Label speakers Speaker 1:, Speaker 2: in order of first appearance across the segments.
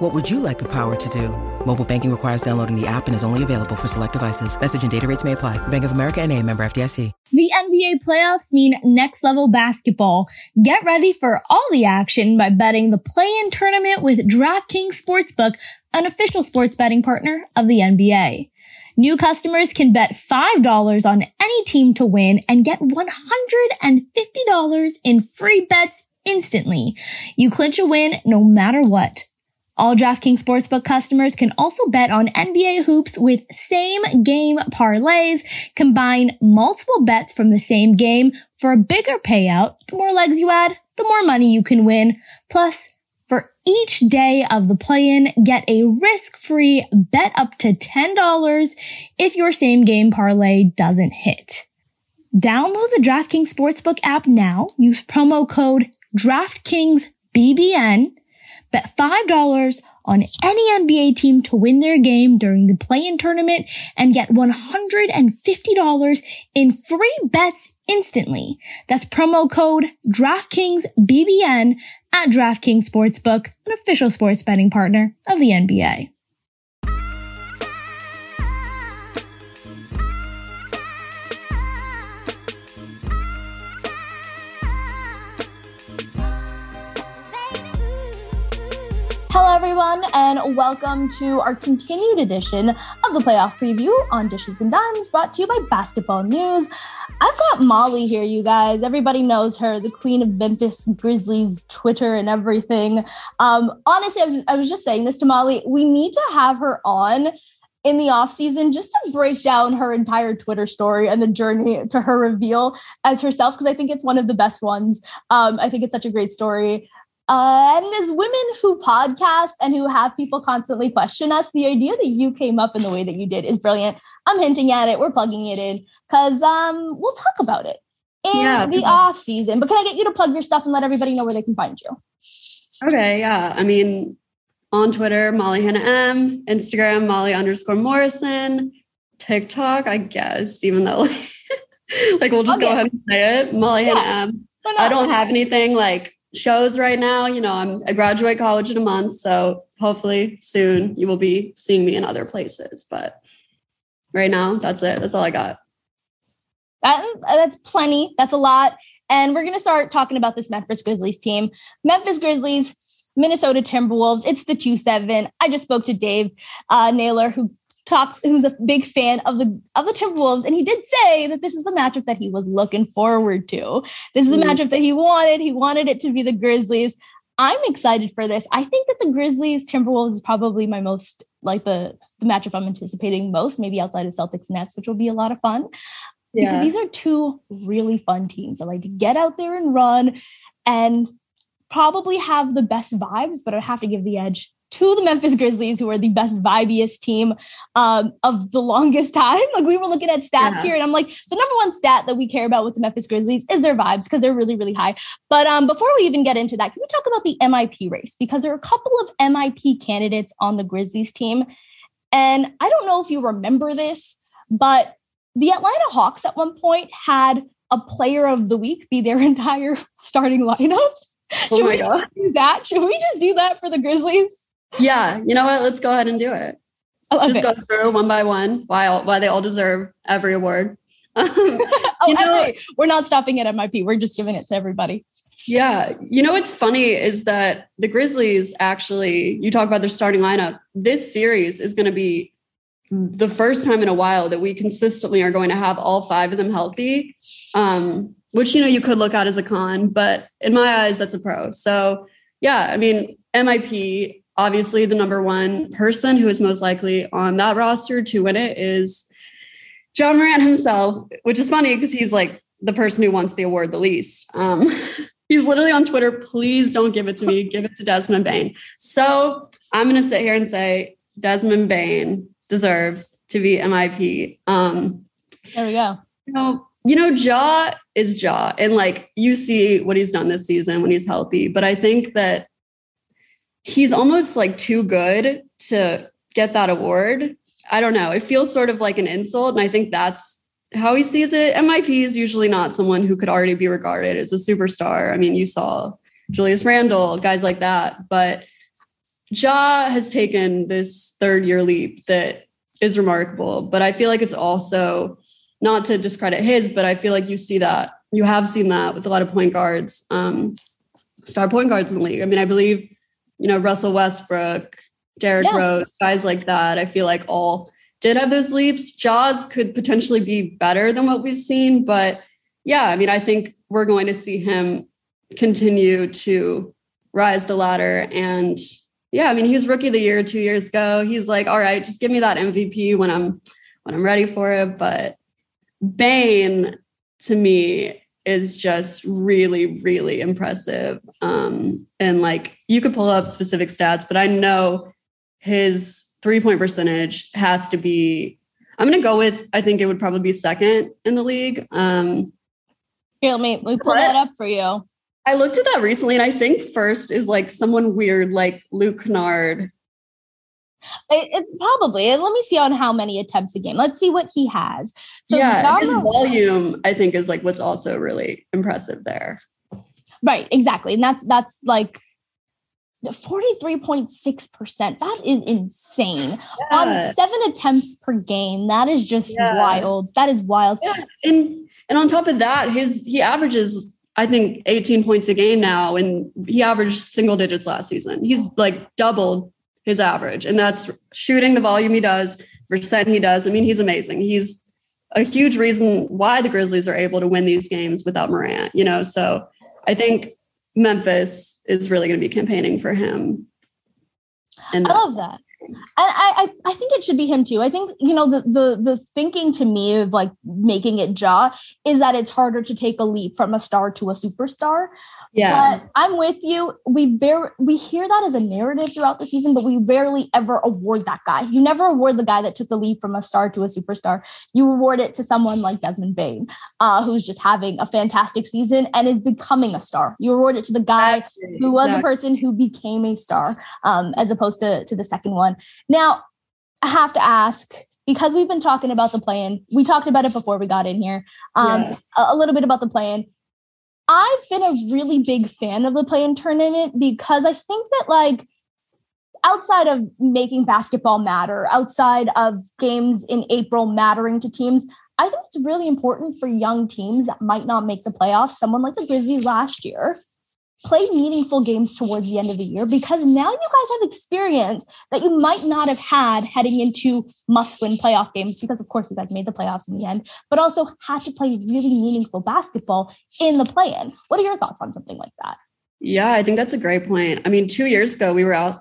Speaker 1: What would you like the power to do? Mobile banking requires downloading the app and is only available for select devices. Message and data rates may apply. Bank of America and a member FDIC.
Speaker 2: The NBA playoffs mean next level basketball. Get ready for all the action by betting the play-in tournament with DraftKings Sportsbook, an official sports betting partner of the NBA. New customers can bet $5 on any team to win and get $150 in free bets instantly. You clinch a win no matter what. All DraftKings Sportsbook customers can also bet on NBA hoops with same game parlays. Combine multiple bets from the same game for a bigger payout. The more legs you add, the more money you can win. Plus, for each day of the play-in, get a risk-free bet up to $10 if your same game parlay doesn't hit. Download the DraftKings Sportsbook app now. Use promo code DraftKingsBBN Bet $5 on any NBA team to win their game during the play-in tournament and get $150 in free bets instantly. That's promo code DraftKingsBBN at DraftKings Sportsbook, an official sports betting partner of the NBA. Everyone, and welcome to our continued edition of the playoff preview on Dishes and Dimes, brought to you by Basketball News. I've got Molly here, you guys. Everybody knows her, the queen of Memphis Grizzlies, Twitter, and everything. Um, honestly, I was, I was just saying this to Molly. We need to have her on in the off season just to break down her entire Twitter story and the journey to her reveal as herself because I think it's one of the best ones. Um, I think it's such a great story. Uh, and as women who podcast and who have people constantly question us, the idea that you came up in the way that you did is brilliant. I'm hinting at it. We're plugging it in because um, we'll talk about it in yeah, the off season. But can I get you to plug your stuff and let everybody know where they can find you?
Speaker 3: Okay, yeah. I mean, on Twitter, Molly Hannah M, Instagram, Molly underscore Morrison, TikTok, I guess, even though like, like we'll just okay. go ahead and say it. Molly yeah. Hannah M. I don't have anything like shows right now. You know, I'm I graduate college in a month, so hopefully soon you will be seeing me in other places. But right now, that's it. That's all I got.
Speaker 2: That, that's plenty. That's a lot. And we're going to start talking about this Memphis Grizzlies team. Memphis Grizzlies, Minnesota Timberwolves. It's the 2 7. I just spoke to Dave uh, Naylor, who talks who's a big fan of the of the Timberwolves, and he did say that this is the matchup that he was looking forward to. This is the mm. matchup that he wanted. He wanted it to be the Grizzlies. I'm excited for this. I think that the Grizzlies Timberwolves is probably my most like the the matchup I'm anticipating most, maybe outside of Celtics Nets, which will be a lot of fun. Yeah. Because these are two really fun teams that like to get out there and run and probably have the best vibes, but I have to give the edge to the Memphis Grizzlies, who are the best vibiest team um, of the longest time. Like we were looking at stats yeah. here, and I'm like, the number one stat that we care about with the Memphis Grizzlies is their vibes because they're really, really high. But um, before we even get into that, can we talk about the MIP race? Because there are a couple of MIP candidates on the Grizzlies team. And I don't know if you remember this, but the Atlanta Hawks at one point had a player of the week be their entire starting lineup. Oh Should we God. do that? Should we just do that for the Grizzlies?
Speaker 3: Yeah, you know what? Let's go ahead and do it. Just go through one by one why all, why they all deserve every award.
Speaker 2: oh, you know, we're not stopping at MIP. We're just giving it to everybody.
Speaker 3: Yeah. You know what's funny is that the Grizzlies actually, you talk about their starting lineup. This series is going to be the first time in a while that we consistently are going to have all five of them healthy. Um, which you know you could look at as a con, but in my eyes, that's a pro. So yeah, I mean, MIP obviously the number one person who is most likely on that roster to win it is Ja Morant himself, which is funny because he's like the person who wants the award the least. Um, he's literally on Twitter, please don't give it to me, give it to Desmond Bane. So I'm going to sit here and say Desmond Bane deserves to be MIP. Um,
Speaker 2: there we go.
Speaker 3: You know, you know, Ja is Ja, And like you see what he's done this season when he's healthy. But I think that he's almost like too good to get that award. I don't know. It feels sort of like an insult. And I think that's how he sees it. MIP is usually not someone who could already be regarded as a superstar. I mean, you saw Julius Randle, guys like that. But Ja has taken this third year leap that is remarkable. But I feel like it's also not to discredit his, but I feel like you see that you have seen that with a lot of point guards, um, star point guards in the league. I mean, I believe, you know, Russell Westbrook, Derrick yeah. Rose, guys like that, I feel like all did have those leaps. Ja's could potentially be better than what we've seen, but yeah, I mean, I think we're going to see him continue to rise the ladder. And yeah, I mean, he was rookie of the year two years ago. He's like, all right, just give me that MVP when I'm when I'm ready for it. But Bane to me is just really, really impressive. Um, and like you could pull up specific stats, but I know his three point percentage has to be. I'm going to go with. I think it would probably be second in the league. Um,
Speaker 2: Here, let me, let me pull that up for you.
Speaker 3: I looked at that recently, and I think first is like someone weird like Luke Kennard
Speaker 2: it, it, probably. And let me see on how many attempts a game. Let's see what he has.
Speaker 3: So yeah, his volume, I think, is like what's also really impressive there.
Speaker 2: Right, exactly. And that's that's like 43.6%. That is insane. Yeah. On seven attempts per game. That is just yeah. wild. That is wild.
Speaker 3: Yeah. And and on top of that, his he averages I think 18 points a game now, and he averaged single digits last season. He's like doubled his average. And that's shooting the volume he does, percent he does. I mean, he's amazing. He's a huge reason why the Grizzlies are able to win these games without Morant, you know. So I think Memphis is really going to be campaigning for him.
Speaker 2: And I love that I, I, I think it should be him too. I think you know the the the thinking to me of like making it Ja is that it's harder to take a leap from a star to a superstar. Yeah, but I'm with you. We bear we hear that as a narrative throughout the season, but we rarely ever award that guy. You never award the guy that took the leap from a star to a superstar. You award it to someone like Desmond Bane, uh, who's just having a fantastic season and is becoming a star. You award it to the guy exactly. who was exactly. a person who became a star, um, as opposed to to the second one. Now, I have to ask because we've been talking about the plan. We talked about it before we got in here. Um, yeah. a, a little bit about the plan. I've been a really big fan of the play-in tournament because I think that like outside of making basketball matter, outside of games in April mattering to teams, I think it's really important for young teams that might not make the playoffs, someone like the Grizzlies last year, play meaningful games towards the end of the year because now you guys have experience that you might not have had heading into must win playoff games because of course you guys made the playoffs in the end but also had to play really meaningful basketball in the play in what are your thoughts on something like that
Speaker 3: yeah i think that's a great point i mean two years ago we were out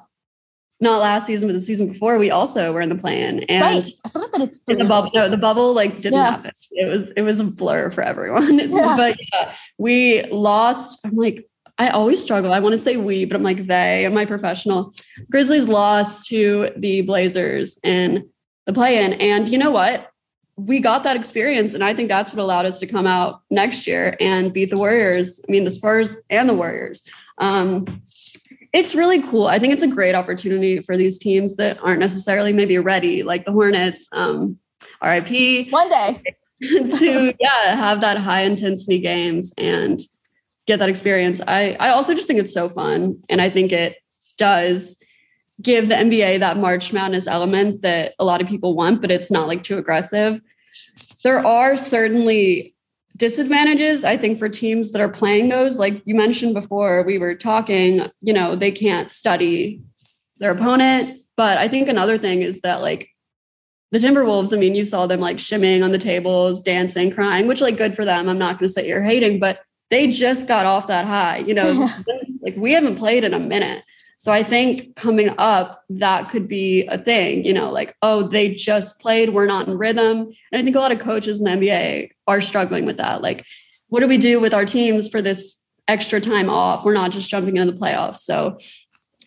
Speaker 3: not last season, but the season before, we also were in the plan. And right. I forgot that it's in the bubble. No, the bubble like didn't yeah. happen. It was it was a blur for everyone. Yeah. but yeah, we lost. I'm like, I always struggle. I want to say we, but I'm like they. Am I professional? Grizzlies lost to the Blazers in the play-in, and you know what? We got that experience, and I think that's what allowed us to come out next year and beat the Warriors. I mean, the Spurs and the Warriors. Um, it's really cool. I think it's a great opportunity for these teams that aren't necessarily maybe ready, like the Hornets. Um, RIP.
Speaker 2: One day.
Speaker 3: to yeah, have that high intensity games and get that experience. I, I also just think it's so fun. And I think it does give the NBA that March Madness element that a lot of people want, but it's not like too aggressive. There are certainly disadvantages, I think, for teams that are playing those. Like you mentioned before, we were talking, you know, they can't study their opponent. But I think another thing is that, like, the Timberwolves, I mean, you saw them like shimmying on the tables, dancing, crying, which, like, good for them. I'm not going to say you're hating, but they just got off that high. You know, this, like we haven't played in a minute. So I think coming up, that could be a thing, you know, like, oh, they just played, we're not in rhythm. And I think a lot of coaches in the NBA are struggling with that. Like, what do we do with our teams for this extra time off? We're not just jumping into the playoffs. So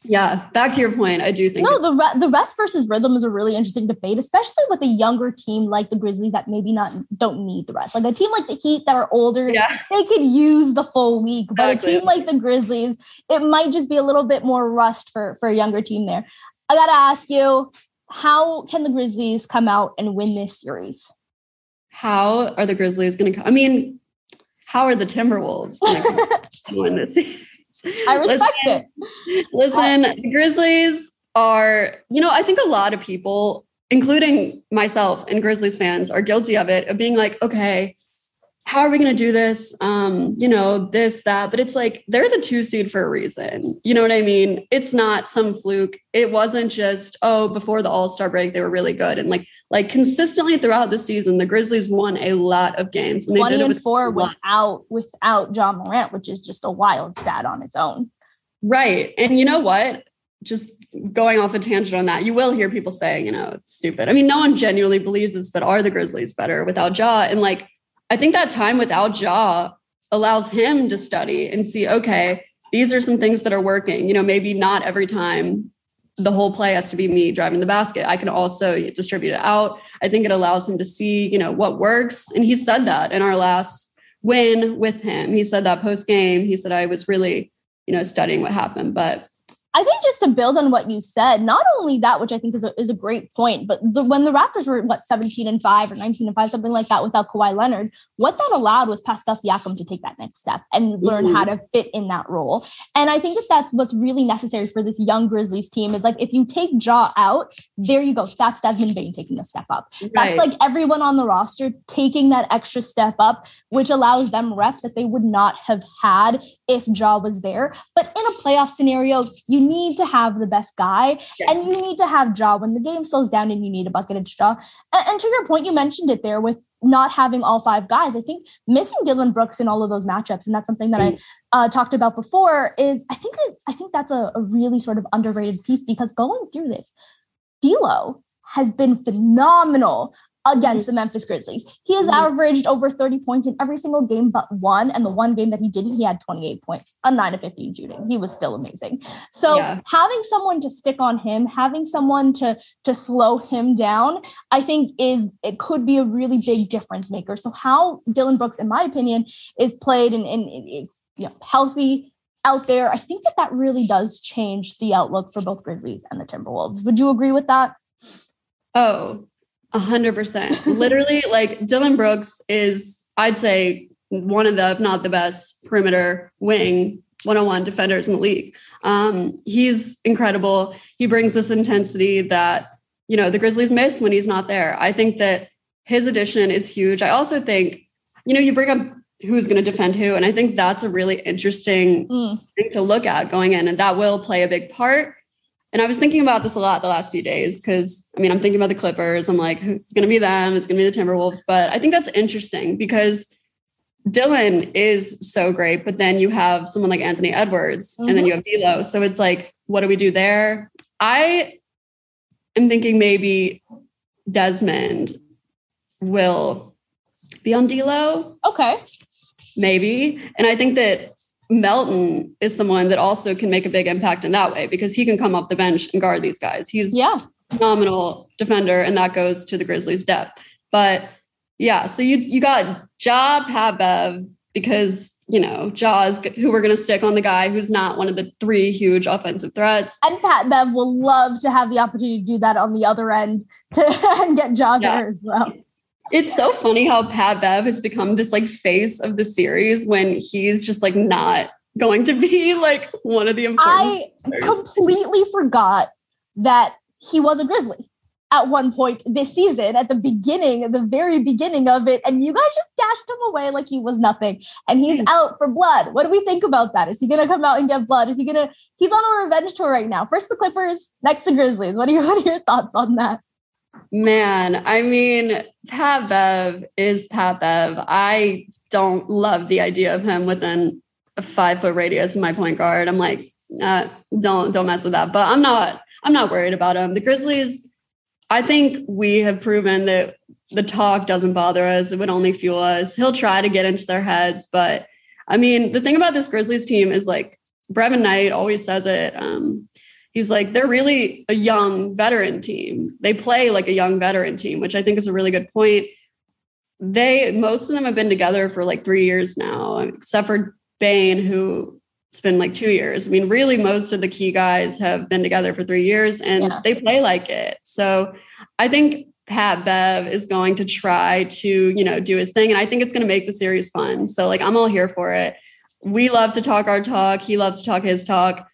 Speaker 3: Yeah, back to your point, I do think
Speaker 2: no. The re- the rest versus rhythm is a really interesting debate, especially with a younger team like the Grizzlies that maybe not don't need the rest. Like a team like the Heat that are older, yeah. they could use the full week. But exactly. a team like the Grizzlies, it might just be a little bit more rust for for a younger team there. I gotta ask you, how can the Grizzlies come out and win this series?
Speaker 3: How are the Grizzlies going to come? I mean, how are the Timberwolves going to win this series?
Speaker 2: I respect
Speaker 3: listen,
Speaker 2: it.
Speaker 3: Listen, the Grizzlies are, you know, I think a lot of people, including myself and Grizzlies fans, are guilty of it, of being like, okay, how are we going to do this? Um, you know, this, that, but it's like they're the two seed for a reason. You know what I mean? It's not some fluke. It wasn't just, oh, before the all-star break, they were really good. And like, like consistently throughout the season, the Grizzlies won a lot of games.
Speaker 2: And they 20 did and four without, without Ja Morant, which is just a wild stat on its own.
Speaker 3: Right. And you know what? Just going off a tangent on that, you will hear people say, you know, it's stupid. I mean, no one genuinely believes this, but are the Grizzlies better without Ja? And like, I think that time without Ja allows him to study and see, okay, these are some things that are working. You know, maybe not every time the whole play has to be me driving the basket. I can also distribute it out. I think it allows him to see, you know, what works. And he said that in our last win with him. He said that post game. He said I was really, you know, studying what happened. But
Speaker 2: I think just to build on what you said, not only that, which I think is a, is a great point, but the, when the Raptors were what 17 and 5 or 19 and 5, something like that without Kawhi Leonard, what that allowed was Pascal Siakam to take that next step and learn mm-hmm. how to fit in that role. And I think that that's what's really necessary for this young Grizzlies team is like if you take Ja out, there you go. That's Desmond Bane taking a step up. Right. That's like everyone on the roster taking that extra step up, which allows them reps that they would not have had if Ja was there. But in a playoff scenario, you need to have the best guy yeah. and you need to have Ja when the game slows down and you need a bucket of Ja. And, and to your point, you mentioned it there with not having all five guys. I think missing Dillon Brooks in all of those matchups, and that's something that I uh, talked about before. Is I think that I think that's a, a really sort of underrated piece because going through this, D'Lo has been phenomenal against the Memphis Grizzlies. He has mm-hmm. averaged over 30 points in every single game but one. And the one game that he didn't, he had 28 points, a 9 of 15 shooting. He was still amazing. So yeah. having someone to stick on him, having someone to to slow him down, I think is it could be a really big difference maker. So how Dillon Brooks, in my opinion, is played in, in, in you know, healthy out there, I think that that really does change the outlook for both Grizzlies and the Timberwolves. Would you agree with that?
Speaker 3: Oh, a hundred percent. Literally, like Dillon Brooks is, I'd say, one of the, if not the best perimeter wing one-on-one defenders in the league. Um, he's incredible. He brings this intensity that, you know, the Grizzlies miss when he's not there. I think that his addition is huge. I also think, you know, you bring up who's going to defend who. And I think that's a really interesting mm. thing to look at going in. And that will play a big part. And I was thinking about this a lot the last few days because I mean, I'm thinking about the Clippers. I'm like, it's going to be them, it's going to be the Timberwolves. But I think that's interesting because Dillon is so great, but then you have someone like Anthony Edwards mm-hmm. and then you have D'Lo. So it's like, what do we do there? I am thinking maybe Desmond will be on D'Lo.
Speaker 2: Okay.
Speaker 3: Maybe. And I think that Melton is someone that also can make a big impact in that way because he can come up the bench and guard these guys. He's
Speaker 2: yeah
Speaker 3: phenomenal defender, and that goes to the Grizzlies' depth. But yeah, so you you got Ja Pat Bev because you know Ja's who we're going to stick on the guy who's not one of the three huge offensive threats.
Speaker 2: And Pat Bev will love to have the opportunity to do that on the other end to and get Ja yeah. there as well.
Speaker 3: It's so funny how Pat Bev has become this like face of the series when he's just like not going to be like one of the important.
Speaker 2: I players. completely forgot that he was a Grizzly at one point this season at the beginning, the very beginning of it, and you guys just dashed him away like he was nothing. And he's out for blood. What do we think about that? Is he gonna come out and get blood? Is he gonna? He's on a revenge tour right now. First the Clippers, next the Grizzlies. What are your what are your thoughts on that?
Speaker 3: Man, I mean, Pat Bev is Pat Bev. I don't love the idea of him within a five foot radius of my point guard. I'm like, uh, don't don't mess with that. But I'm not I'm not worried about him. The Grizzlies, I think we have proven that the talk doesn't bother us. It would only fuel us. He'll try to get into their heads, but I mean, the thing about this Grizzlies team is like Brevin Knight always says it. Um, he's like, they're really a young veteran team. They play like a young veteran team, which I think is a really good point. They, most of them have been together for like three years now, except for Bane, who it's been like two years. I mean, really, most of the key guys have been together for three years and yeah. they play like it. So I think Pat Bev is going to try to, you know, do his thing. And I think it's going to make the series fun. So, like, I'm all here for it. We love to talk our talk. He loves to talk his talk.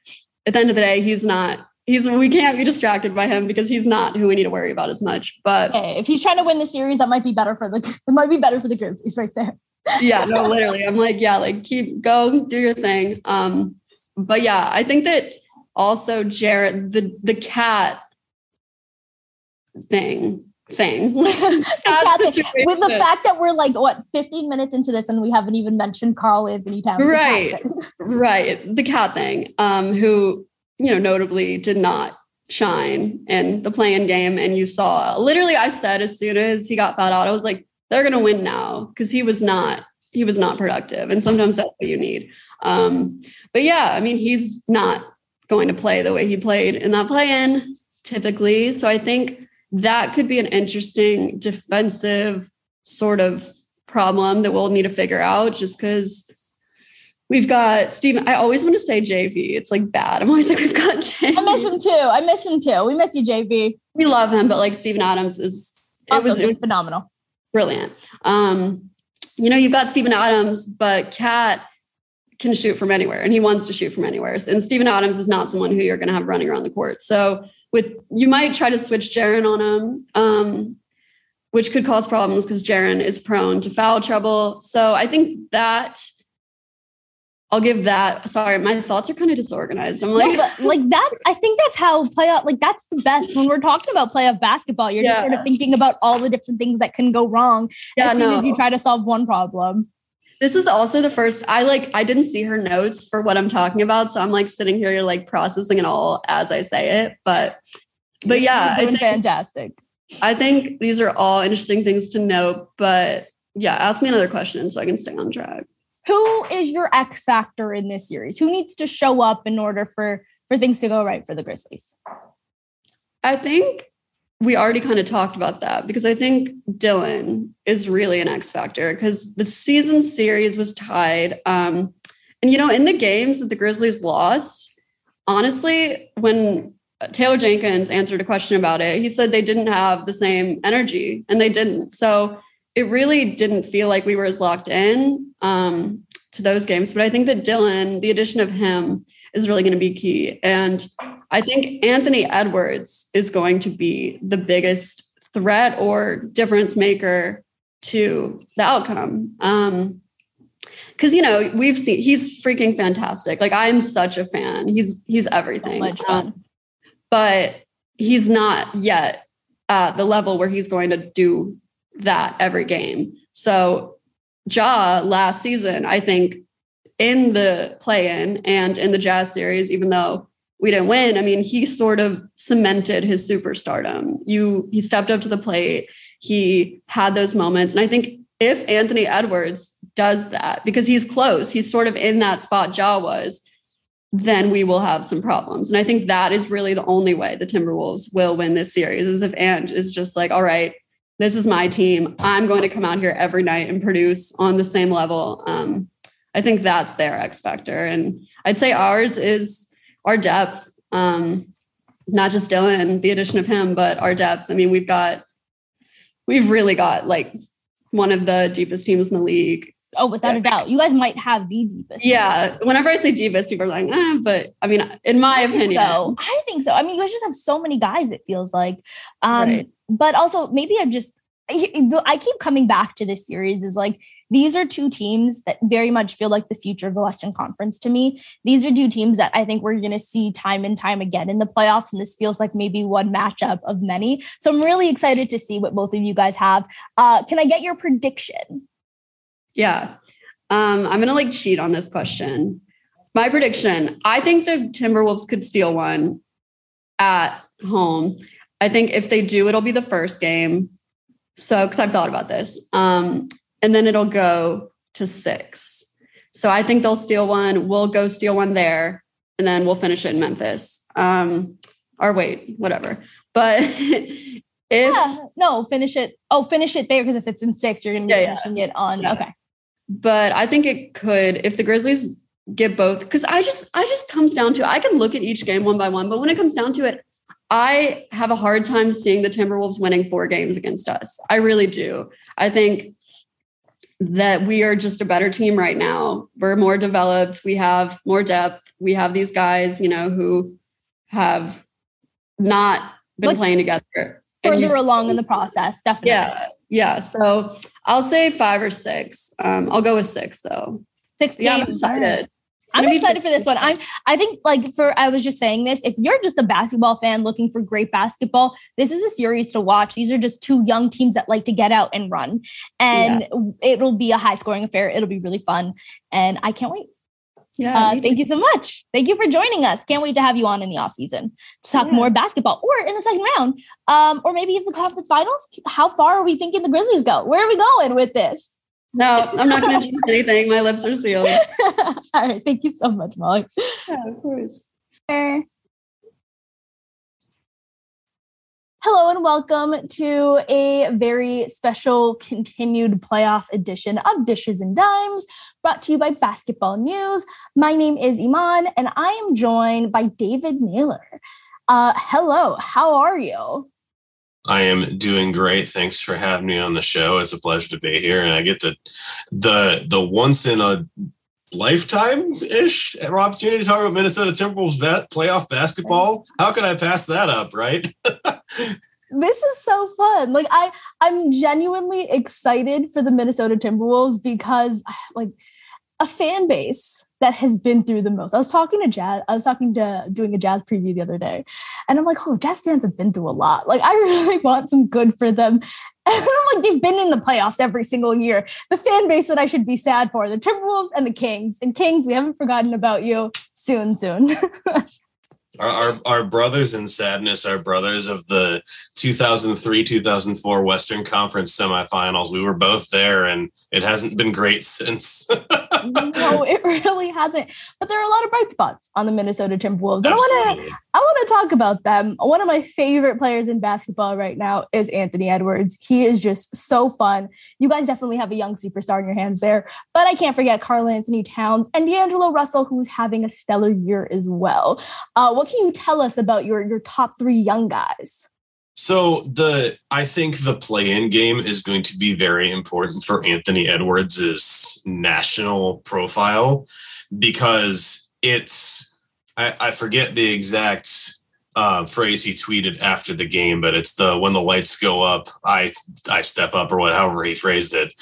Speaker 3: At the end of the day, he's not he's we can't be distracted by him because he's not who we need to worry about as much. But
Speaker 2: hey, if he's trying to win the series, that might be better for the it might be better for the Grizzlies right there.
Speaker 3: yeah, no, literally. I'm like, yeah, like keep go, do your thing. Um, but yeah, I think that also Jared, the the cat thing thing.
Speaker 2: With the fact that we're like what 15 minutes into this and we haven't even mentioned Karl-Anthony Towns.
Speaker 3: Right. right. The cat thing. Um, who you know, notably did not shine in the play-in game. And you saw literally, I said as soon as he got fouled out, I was like, they're gonna win now because he was not he was not productive. And sometimes that's what you need. Um, but yeah, I mean, he's not going to play the way he played in that play-in typically. So I think that could be an interesting defensive sort of problem that we'll need to figure out just because We've got Steven. I always want to say JV. It's like bad. I'm always like, we've got JV.
Speaker 2: I miss him too. I miss him too. We miss you, JV.
Speaker 3: We love him, but like Steven Adams is
Speaker 2: it also, was, it was phenomenal.
Speaker 3: Brilliant. Um, you know, you've got Steven Adams, but Cat can shoot from anywhere and he wants to shoot from anywhere. And Steven Adams is not someone who you're going to have running around the court. So with you might try to switch Jaren on him, um, which could cause problems because Jaren is prone to foul trouble. So I think that I'll give that. Sorry, my thoughts are kind of disorganized. I'm like,
Speaker 2: no, like that. I think that's how playoff. Like that's the best when we're talking about playoff basketball. You're yeah. just sort of thinking about all the different things that can go wrong yeah, as soon no. as you try to solve one problem.
Speaker 3: This is also the first. I like. I didn't see her notes for what I'm talking about, so I'm like sitting here you're like processing it all as I say it. But, but yeah,
Speaker 2: I think, fantastic.
Speaker 3: I think these are all interesting things to note. But yeah, ask me another question so I can stay on track
Speaker 2: who is your X factor in this series? Who needs to show up in order for for things to go right for the Grizzlies?
Speaker 3: I think we already kind of talked about that because I think Dillon is really an X factor because the season series was tied. Um, and you know, in the games that the Grizzlies lost, honestly, when Taylor Jenkins answered a question about it, he said they didn't have the same energy, and they didn't. So it really didn't feel like we were as locked in um, to those games. But I think that Dillon, the addition of him, is really going to be key. And I think Anthony Edwards is going to be the biggest threat or difference maker to the outcome. Um, because you know we've seen he's freaking fantastic. Like I'm such a fan. He's he's everything. Um, but he's not yet at the level where he's going to do that every game. So Ja last season, I think in the play-in and in the Jazz series, even though we didn't win, I mean, he sort of cemented his superstardom. You he stepped up to the plate, he had those moments. And I think if Anthony Edwards does that, because he's close, he's sort of in that spot Ja was, then we will have some problems. And I think that is really the only way the Timberwolves will win this series is if Ant is just like, all right, this is my team. I'm going to come out here every night and produce on the same level. Um, I think that's their X factor. And I'd say ours is our depth, um, not just Dillon, the addition of him, but our depth. I mean, we've got, we've really got like one of the deepest teams in the league.
Speaker 2: Oh, without yeah. a doubt. You guys might have the deepest.
Speaker 3: Yeah. Team. Whenever I say deepest, people are like, eh, but I mean, in my I opinion.
Speaker 2: So. I think so. I mean, you guys just have so many guys, it feels like. Um, right but also maybe I'm just I keep coming back to this series is like these are two teams that very much feel like the future of the Western Conference to me. These are two teams that I think we're going to see time and time again in the playoffs. And this feels like maybe one matchup of many. So I'm really excited to see what both of you guys have. Uh, can I get your prediction?
Speaker 3: Yeah. Um, I'm going to like cheat on this question. My prediction I think the Timberwolves could steal one at home. I think if they do, it'll be the first game. So, because I've thought about this. Um, and then it'll go to six. So I think they'll steal one. We'll go steal one there, and then we'll finish it in Memphis. Um, or wait, whatever. But if yeah,
Speaker 2: no, finish it. Oh, finish it there because if it's in six, you're going to be yeah, finishing yeah. it on. Yeah. Okay.
Speaker 3: But I think it could if the Grizzlies get both because I just I just comes down to I can look at each game one by one, but when it comes down to it, I have a hard time seeing the Timberwolves winning four games against us. I really do. I think that we are just a better team right now. We're more developed. We have more depth. We have these guys, you know, who have not been playing together.
Speaker 2: Further along in the process, definitely.
Speaker 3: Yeah. Yeah. So I'll say five or six. Um, I'll go with six though.
Speaker 2: Six yeah, I'm excited. I'm excited for this one. I'm I think like for I was just saying this, if you're just a basketball fan looking for great basketball, this is a series to watch. These are just two young teams that like to get out and run. And yeah. it'll be a high scoring affair. It'll be really fun. And I can't wait. Yeah. Uh, thank you so much. Thank you for joining us. Can't wait to have you on in the off season to talk yeah. more basketball or in the second round. Um, or maybe in the conference finals. How far are we thinking the Grizzlies go? Where are we going with this?
Speaker 3: No, I'm not going to choose anything. My lips are sealed.
Speaker 2: All right. Thank you so much, Molly.
Speaker 3: Yeah, of course.
Speaker 2: Hello and welcome to a very special continued playoff edition of Dishes and Dimes, brought to you by Basketball News. My name is Iman, and I am joined by David Naylor. Uh, hello, how are you?
Speaker 4: I am doing great. Thanks for having me on the show. It's a pleasure to be here, and I get to the the once in a lifetime ish opportunity to talk about Minnesota Timberwolves bat, playoff basketball. How could I pass that up, right?
Speaker 2: this is so fun. Like I I'm genuinely excited for the Minnesota Timberwolves because like a fan base that has been through the most. I was talking to Jazz, I was talking to doing a jazz preview the other day, and I'm like, oh, jazz fans have been through a lot. Like, I really want some good for them. And I'm like, they've been in the playoffs every single year. The fan base that I should be sad for, the Timberwolves and the Kings. And Kings, we haven't forgotten about you soon, soon.
Speaker 4: our, our, our brothers in sadness are brothers of the 2003 2004 Western Conference semifinals. We were both there, and it hasn't been great since.
Speaker 2: no, it really hasn't. But there are a lot of bright spots on the Minnesota Timberwolves. I want to I want to talk about them. One of my favorite players in basketball right now is Anthony Edwards. He is just so fun. You guys definitely have a young superstar in your hands there. But I can't forget Karl-Anthony Towns and D'Angelo Russell, who's having a stellar year as well. Uh, what can you tell us about your your top three young guys?
Speaker 4: So the I think the play-in game is going to be very important for Anthony Edwards' national profile because it's I, I forget the exact uh, phrase he tweeted after the game, but it's the when the lights go up, I I step up or whatever he phrased it.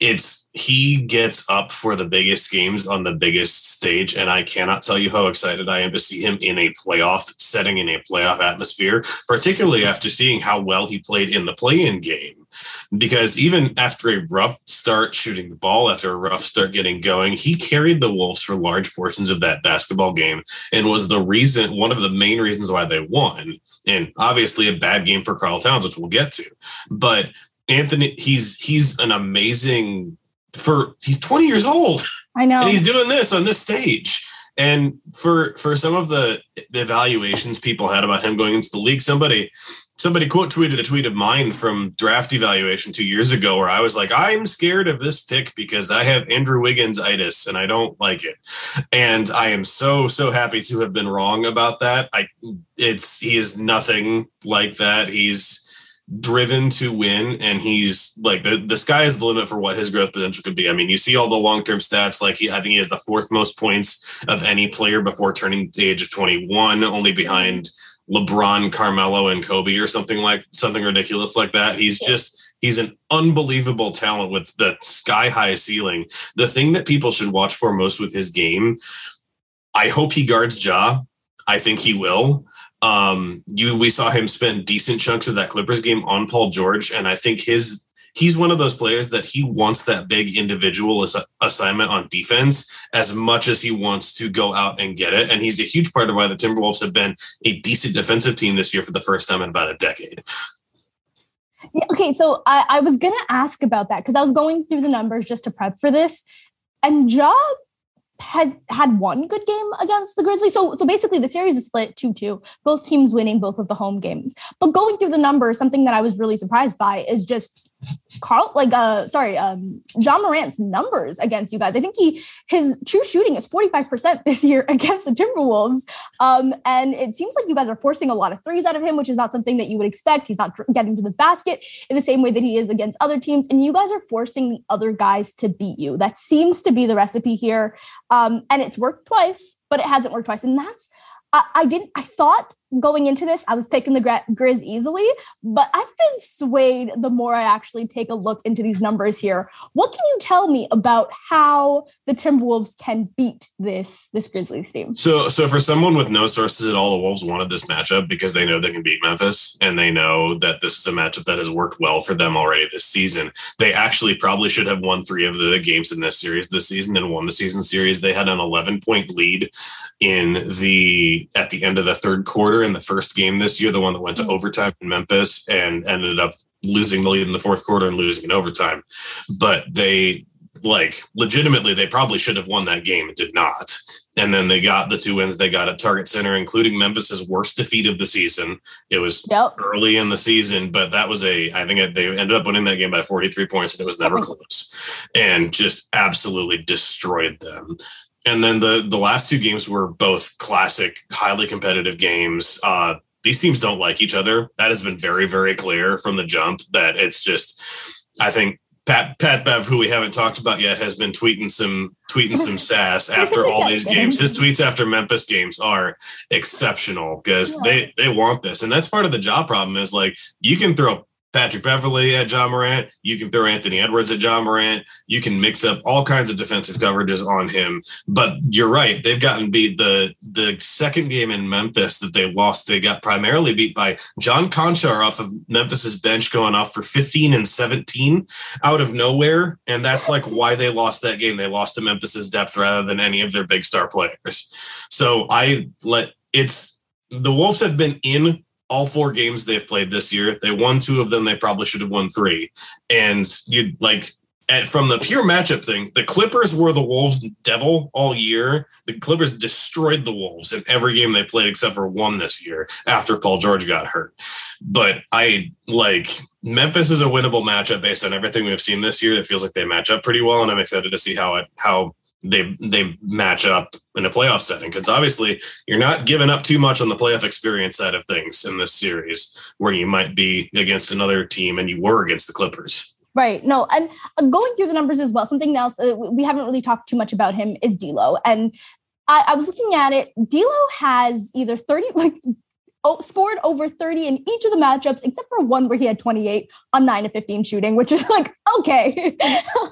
Speaker 4: It's he gets up for the biggest games on the biggest stage. And I cannot tell you how excited I am to see him in a playoff setting, in a playoff atmosphere, particularly after seeing how well he played in the play in game. Because even after a rough start shooting the ball, after a rough start getting going, he carried the Wolves for large portions of that basketball game and was the reason, one of the main reasons why they won. And obviously a bad game for Karl Towns, which we'll get to. But Anthony, he's he's an amazing for he's 20 years old.
Speaker 2: I know.
Speaker 4: And he's doing this on this stage. And for for some of the evaluations people had about him going into the league, somebody somebody quote tweeted a tweet of mine from draft evaluation two years ago where I was like, I'm scared of this pick because I have Andrew Wiggins itis and I don't like it. And I am so, so happy to have been wrong about that. I it's he is nothing like that. He's driven to win and he's like the, the sky is the limit for what his growth potential could be. I mean, you see all the long-term stats, like he, I think he has the fourth most points of any player before turning the age of 21, only behind LeBron, Carmelo, and Kobe or something like something ridiculous like that. He's just he's an unbelievable talent with the sky high ceiling. The thing that people should watch for most with his game, I hope he guards Ja. I think he will. Um, you we saw him spend decent chunks of that Clippers game on Paul George, and I think his he's one of those players that he wants that big individual ass- assignment on defense as much as he wants to go out and get it. And he's a huge part of why the Timberwolves have been a decent defensive team this year for the first time in about a decade.
Speaker 2: Okay, so I, I was gonna ask about that because I was going through the numbers just to prep for this, and Ja had had one good game against the Grizzlies. So so basically the series is split 2-2, both teams winning both of the home games. But going through the numbers, something that I was really surprised by is just Karl, like uh sorry, um Ja Morant's numbers against you guys. I think he his true shooting is 45% this year against the Timberwolves. Um, and it seems like you guys are forcing a lot of threes out of him, which is not something that you would expect. He's not getting to the basket in the same way that he is against other teams. And you guys are forcing the other guys to beat you. That seems to be the recipe here. Um, and it's worked twice, but it hasn't worked twice. And that's I, I didn't I thought going into this, I was picking the Grizz easily, but I've been swayed the more I actually take a look into these numbers here. What can you tell me about how the Timberwolves can beat this this Grizzlies team?
Speaker 4: So, so for someone with no sources at all, the Wolves wanted this matchup because they know they can beat Memphis, and they know that this is a matchup that has worked well for them already this season. They actually probably should have won three of the games in this series this season and won the season series. They had an 11 point lead in the at the end of the third quarter in the first game this year, the one that went to mm-hmm. overtime in Memphis and ended up losing the lead in the fourth quarter and losing in overtime. But they like legitimately they probably should have won that game and did not. And then they got the two wins they got at Target Center, including Memphis's worst defeat of the season. It was yep. early in the season, but that was a, I think they ended up winning that game by 43 points and it was never close and just absolutely destroyed them and then the the last two games were both classic, highly competitive games. Uh, these teams don't like each other. That has been very, very clear from the jump. That it's just, I think Pat Pat Bev, who we haven't talked about yet, has been tweeting some tweeting some stats after all these games. His tweets after Memphis games are exceptional because they they want this, and that's part of the job problem. Is like you can throw Patrick Beverley at Ja Morant. You can throw Anthony Edwards at Ja Morant. You can mix up all kinds of defensive coverages on him. But you're right; they've gotten beat. the The second game in Memphis that they lost, they got primarily beat by John Konchar off of Memphis's bench, going off for 15 and 17 out of nowhere, and that's like why they lost that game. They lost to Memphis's depth rather than any of their big star players. So I let it's the Wolves have been in all four games they've played this year. They won two of them. They probably should have won three. And you'd like at, from the pure matchup thing, the Clippers were the Wolves' devil all year. The Clippers destroyed the Wolves in every game they played except for one this year after Paul George got hurt. But I like Memphis is a winnable matchup based on everything we've seen this year. It feels like they match up pretty well, and I'm excited to see how it how they they match up in a playoff setting because obviously you're not giving up too much on the playoff experience side of things in this series where you might be against another team and you were against the Clippers.
Speaker 2: Right. No, and uh, going through the numbers as well, something else uh, we haven't really talked too much about him is D'Lo, and I, I was looking at it. D'Lo has either thirty, like scored over 30 in each of the matchups, except for one where he had 28 on 9 to 15 shooting, which is like, okay.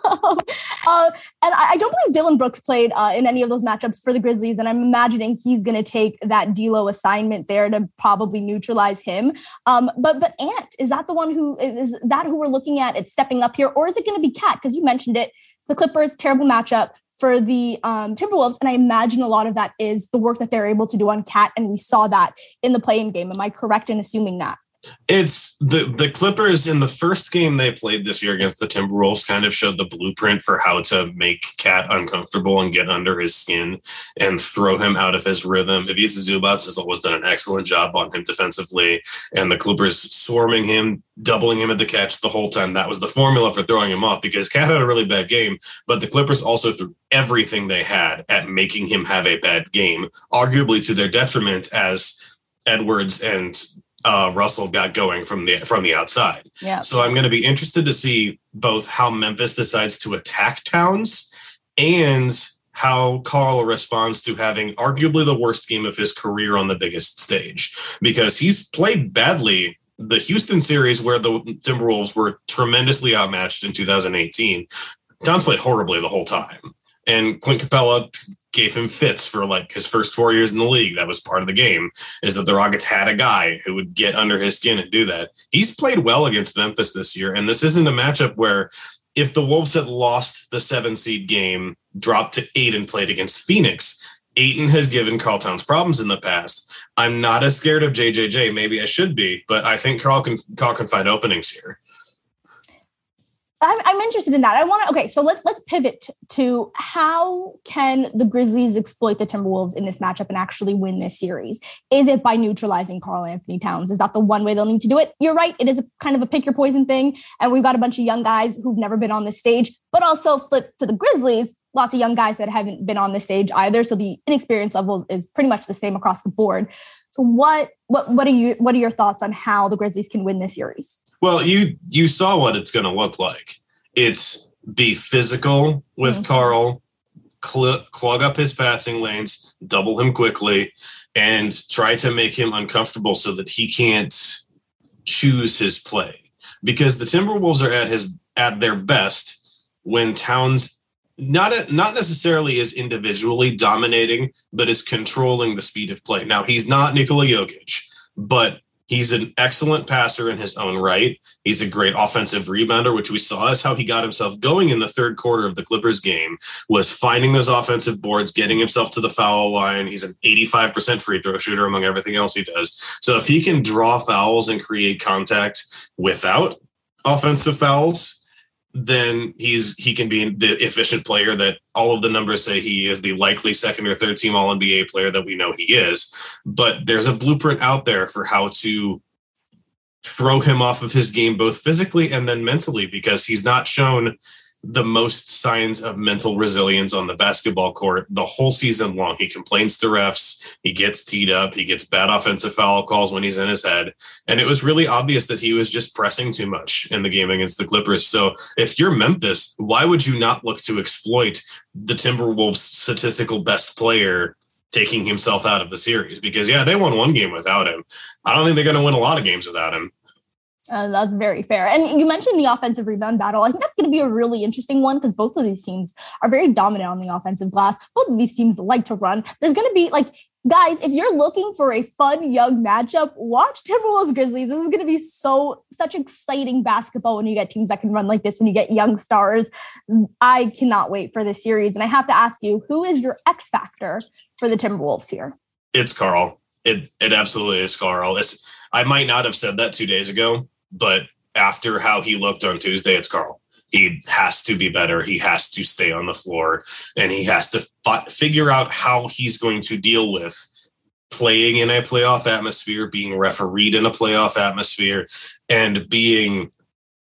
Speaker 2: uh, and I, I, don't believe Dillon Brooks played uh, in any of those matchups for the Grizzlies. And I'm imagining he's going to take that D'Lo assignment there to probably neutralize him. Um, but but Ant, is that the one who is, is that who we're looking at? It's stepping up here, or is it going to be Cat? Because you mentioned it. The Clippers, terrible matchup for the um, Timberwolves. And I imagine a lot of that is the work that they're able to do on Cat. And we saw that in the play in game. Am I correct in assuming that?
Speaker 4: It's the the Clippers in the first game they played this year against the Timberwolves kind of showed the blueprint for how to make Cat uncomfortable and get under his skin and throw him out of his rhythm. Ivica Zubac has always done an excellent job on him defensively, and the Clippers swarming him, doubling him at the catch the whole time. That was the formula for throwing him off because Cat had a really bad game, but the Clippers also threw everything they had at making him have a bad game, arguably to their detriment as Edwards and uh, Russell got going from the from the outside. Yeah. So I'm going to be interested to see both how Memphis decides to attack Towns and how Karl responds to having arguably the worst game of his career on the biggest stage because he's played badly the Houston series where the Timberwolves were tremendously outmatched in 2018. Towns played horribly the whole time. And Clint Capela gave him fits for like his first four years in the league. That was part of the game, is that the Rockets had a guy who would get under his skin and do that. He's played well against Memphis this year. And this isn't a matchup where if the Wolves had lost the seven seed game, dropped to eight and played against Phoenix, Ayton has given Karl Towns problems in the past. I'm not as scared of JJJ. Maybe I should be, but I think Karl can Karl can find openings here.
Speaker 2: I'm, I'm interested in that. I want to. Okay, so let's let's pivot to how can the Grizzlies exploit the Timberwolves in this matchup and actually win this series? Is it by neutralizing Karl-Anthony Towns? Is that the one way they'll need to do it? You're right. It is a kind of a pick your poison thing, and we've got a bunch of young guys who've never been on the stage. But also flip to the Grizzlies, lots of young guys that haven't been on the stage either. So the inexperience level is pretty much the same across the board. So what what what are you what are your thoughts on how the Grizzlies can win this series?
Speaker 4: Well, you you saw what it's going to look like. It's be physical with mm-hmm. Karl, cl- clog up his passing lanes, double him quickly, and try to make him uncomfortable so that he can't choose his play. Because the Timberwolves are at his at their best when Towns not a, not necessarily is individually dominating, but is controlling the speed of play. Now he's not Nikola Jokic, but He's an excellent passer in his own right. He's a great offensive rebounder, which we saw is how he got himself going in the third quarter of the Clippers game, was finding those offensive boards, getting himself to the foul line. He's an 85% free throw shooter among everything else he does. So if he can draw fouls and create contact without offensive fouls, then he's he can be the efficient player that all of the numbers say he is the likely second or third team all NBA player that we know he is. But there's a blueprint out there for how to throw him off of his game both physically and then mentally because he's not shown the most signs of mental resilience on the basketball court the whole season long. He complains to refs, he gets teed up, he gets bad offensive foul calls when he's in his head. And it was really obvious that he was just pressing too much in the game against the Clippers. So if you're Memphis, why would you not look to exploit the Timberwolves' statistical best player? Taking himself out of the series because, yeah, they won one game without him. I don't think they're going to win a lot of games without him.
Speaker 2: Uh, that's very fair. And you mentioned the offensive rebound battle. I think that's going to be a really interesting one because both of these teams are very dominant on the offensive glass. Both of these teams like to run. There's going to be like, guys, if you're looking for a fun young matchup, watch Timberwolves Grizzlies. This is going to be so such exciting basketball when you get teams that can run like this. When you get young stars, I cannot wait for this series. And I have to ask you, who is your X factor for the Timberwolves here?
Speaker 4: It's Karl. It it absolutely is Karl. It's, I might not have said that two days ago, but after how he looked on Tuesday, it's Karl. He has to be better. He has to stay on the floor and he has to f- figure out how he's going to deal with playing in a playoff atmosphere, being refereed in a playoff atmosphere, and being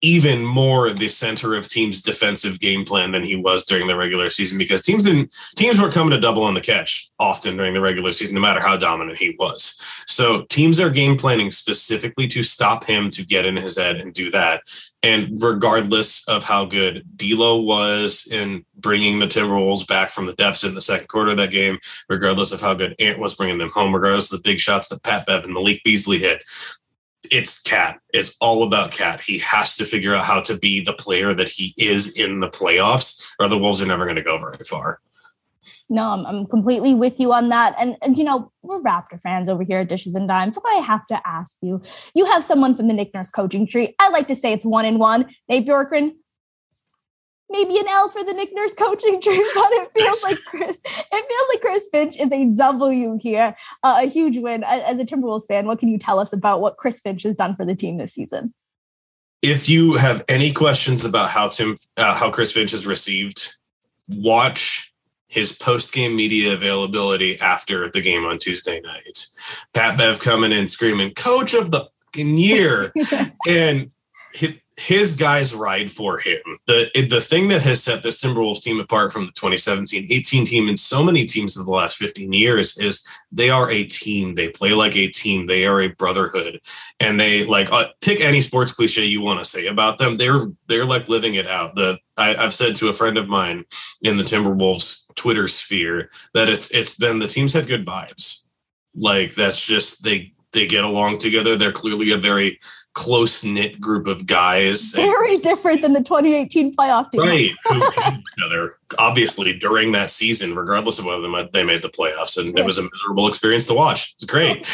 Speaker 4: even more the center of team's defensive game plan than he was during the regular season because teams didn't teams were coming to double on the catch often during the regular season no matter how dominant he was. So teams are game planning specifically to stop him to get in his head and do that. And regardless of how good D'Lo was in bringing the Timberwolves back from the deficit in the second quarter of that game, regardless of how good Ant was bringing them home, regardless of the big shots that Pat Bev and Malik Beasley hit, it's Cat. It's all about Cat. He has to figure out how to be the player that he is in the playoffs, or the Wolves are never going to go very far.
Speaker 2: No, I'm, I'm completely with you on that. And, and, you know, we're Raptor fans over here at Dishes and Dimes. So I have to ask you, you have someone from the Nick Nurse coaching tree. I like to say it's one in one. Nate Bjorkgren, maybe an L for the Nick Nurse coaching tree, but it feels like Chris. It feels like Chris Finch is a W here, uh, a huge win. As a Timberwolves fan, what can you tell us about what Chris Finch has done for the team this season?
Speaker 4: If you have any questions about how Tim, uh, how Chris Finch is received, watch his post game media availability after the game on Tuesday night. Pat Bev coming in screaming, "Coach of the year," and his guys ride for him. The the thing that has set this Timberwolves team apart from the 2017-18 team and so many teams of the last 15 years is they are a team. They play like a team. They are a brotherhood, and they like uh, pick any sports cliche you want to say about them. They're they're like living it out. The I, I've said to a friend of mine in the Timberwolves Twitter sphere that it's it's been the teams had good vibes. Like that's just they they get along together. They're clearly a very close knit group of guys.
Speaker 2: Very and, different than the 2018 playoff team.
Speaker 4: Right. Who other, obviously, during that season, regardless of whether they made the playoffs. And yeah. it was a miserable experience to watch. It's great.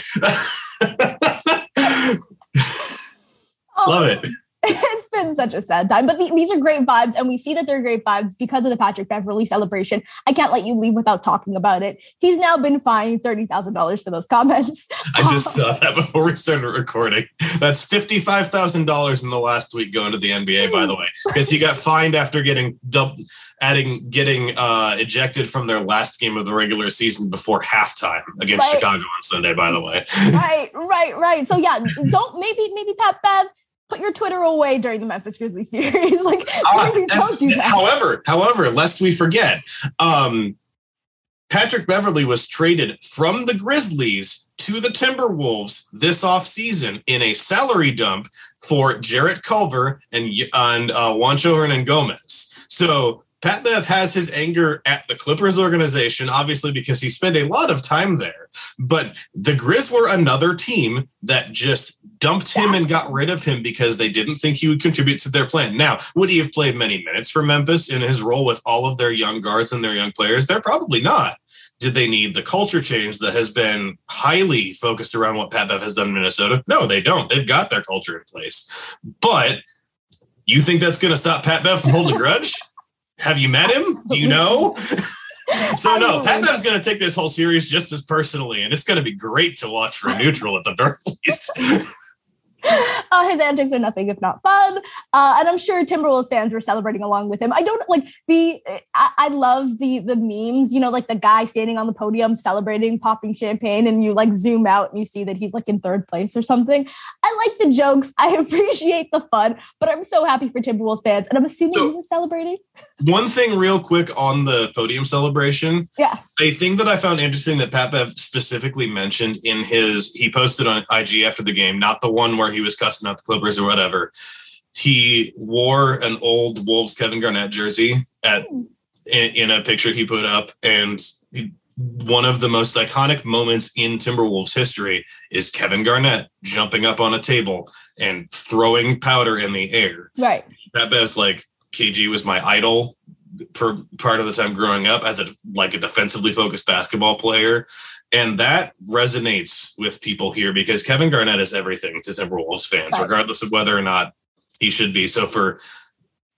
Speaker 4: oh. Love it. Oh.
Speaker 2: it's been such a sad time, but the, these are great vibes, and we see that they're great vibes because of the Patrick Beverley celebration. I can't let you leave without talking about it. He's now been fined thirty thousand dollars for those comments.
Speaker 4: I just saw that before we started recording. That's fifty five thousand dollars in the last week going to the NBA, by the way, because he got fined after getting dub- adding getting uh, ejected from their last game of the regular season before halftime against right. Chicago on Sunday. By the way,
Speaker 2: right, right, right. So yeah, don't maybe maybe Pat Bev put your Twitter away during the Memphis Grizzlies series. like, uh, don't do that.
Speaker 4: However, however, lest we forget, um, Patrick Beverley was traded from the Grizzlies to the Timberwolves this offseason in a salary dump for Jarrett Culver and, and uh, Juancho Hernangomez. So Pat Bev has his anger at the Clippers organization, obviously, because he spent a lot of time there. But the Grizz were another team that just dumped him and got rid of him because they didn't think he would contribute to their plan. Now, would he have played many minutes for Memphis in his role with all of their young guards and their young players? They're probably not. Did they need the culture change that has been highly focused around what Pat Bev has done in Minnesota? No, they don't. They've got their culture in place. But you think that's going to stop Pat Bev from holding a grudge? Have you met him? Do you know? so no, Pat going to take this whole series just as personally, and it's going to be great to watch for a neutral at the very least.
Speaker 2: Uh, his antics are nothing if not fun, uh, and I'm sure Timberwolves fans were celebrating along with him. I don't like the. I, I, love the the memes. You know, like the guy standing on the podium celebrating, popping champagne, and you like zoom out and you see that he's like in third place or something. I like the jokes. I appreciate the fun, but I'm so happy for Timberwolves fans, and I'm assuming so, you were celebrating.
Speaker 4: one thing, real quick, on the podium celebration.
Speaker 2: Yeah.
Speaker 4: A thing that I found interesting that Pat Bev specifically mentioned in his he posted on IG after the game, not the one where he was cussing out the Clippers or whatever. He wore an old Wolves Kevin Garnett jersey at hmm. in, in a picture he put up, and he, one of the most iconic moments in Timberwolves history is Kevin Garnett jumping up on a table and throwing powder in the air.
Speaker 2: Right.
Speaker 4: That Bev's like KG was my idol for part of the time growing up as a like a defensively focused basketball player and that resonates with people here because Kevin Garnett is everything to Timberwolves fans, regardless of whether or not he should be. So for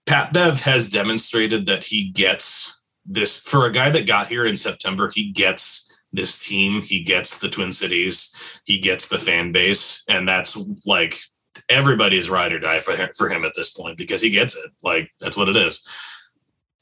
Speaker 4: Pat Bev has demonstrated that he gets this for a guy that got here in September, he gets this team, he gets the Twin Cities, he gets the fan base, and that's like everybody's ride or die for him, for him at this point because he gets it. Like that's what it is.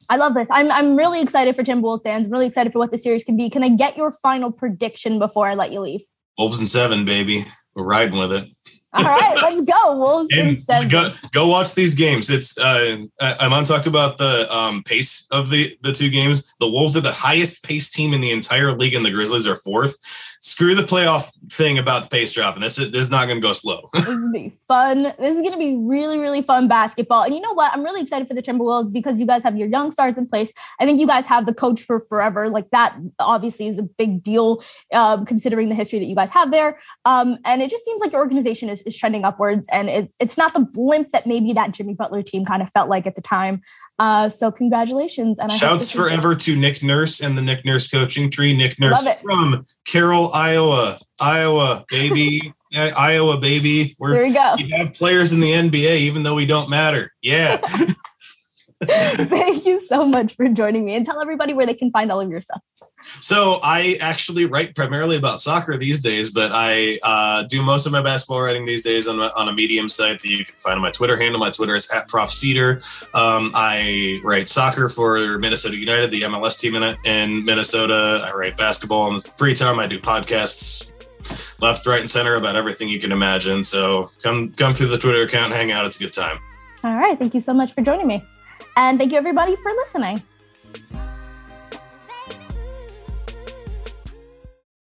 Speaker 2: I love this. I'm I'm really excited for Timberwolves fans. I'm really excited for what the series can be. Can I get your final prediction before I let you leave?
Speaker 4: Wolves and seven, baby. We're riding with it.
Speaker 2: All right, let's go. Wolves and seven.
Speaker 4: Go, go watch these games. It's uh Iman talked about the um pace of the the two games. The Wolves are the highest pace team in the entire league, and the Grizzlies are fourth screw the playoff thing about the pace dropping. This is, this is not going to go slow.
Speaker 2: this is going to be fun. This is going to be really, really fun basketball. And you know what? I'm really excited for the Timberwolves because you guys have your young stars in place. I think you guys have the coach for forever. Like that obviously is a big deal um, considering the history that you guys have there. Um, and it just seems like your organization is, is trending upwards and it, it's not the blimp that maybe that Jimmy Butler team kind of felt like at the time. Uh, so congratulations.
Speaker 4: And I shouts forever to Nick Nurse and the Nick Nurse coaching tree. Nick Nurse from Carroll, Iowa, Iowa, baby. Iowa, baby.
Speaker 2: We're, there we go.
Speaker 4: We have players in the NBA, even though we don't matter. Yeah.
Speaker 2: Thank you so much for joining me and tell everybody where they can find all of your stuff.
Speaker 4: So I actually write primarily about soccer these days, but I uh, do most of my basketball writing these days on, on a Medium site that you can find on my Twitter handle. My Twitter is at Prof Cedar. Um, I write soccer for Minnesota United, the MLS team in, in Minnesota. I write basketball in the free time. I do podcasts left, right, and center about everything you can imagine. So come come through the Twitter account, hang out. It's a good time.
Speaker 2: All right. Thank you so much for joining me. And thank you everybody for listening.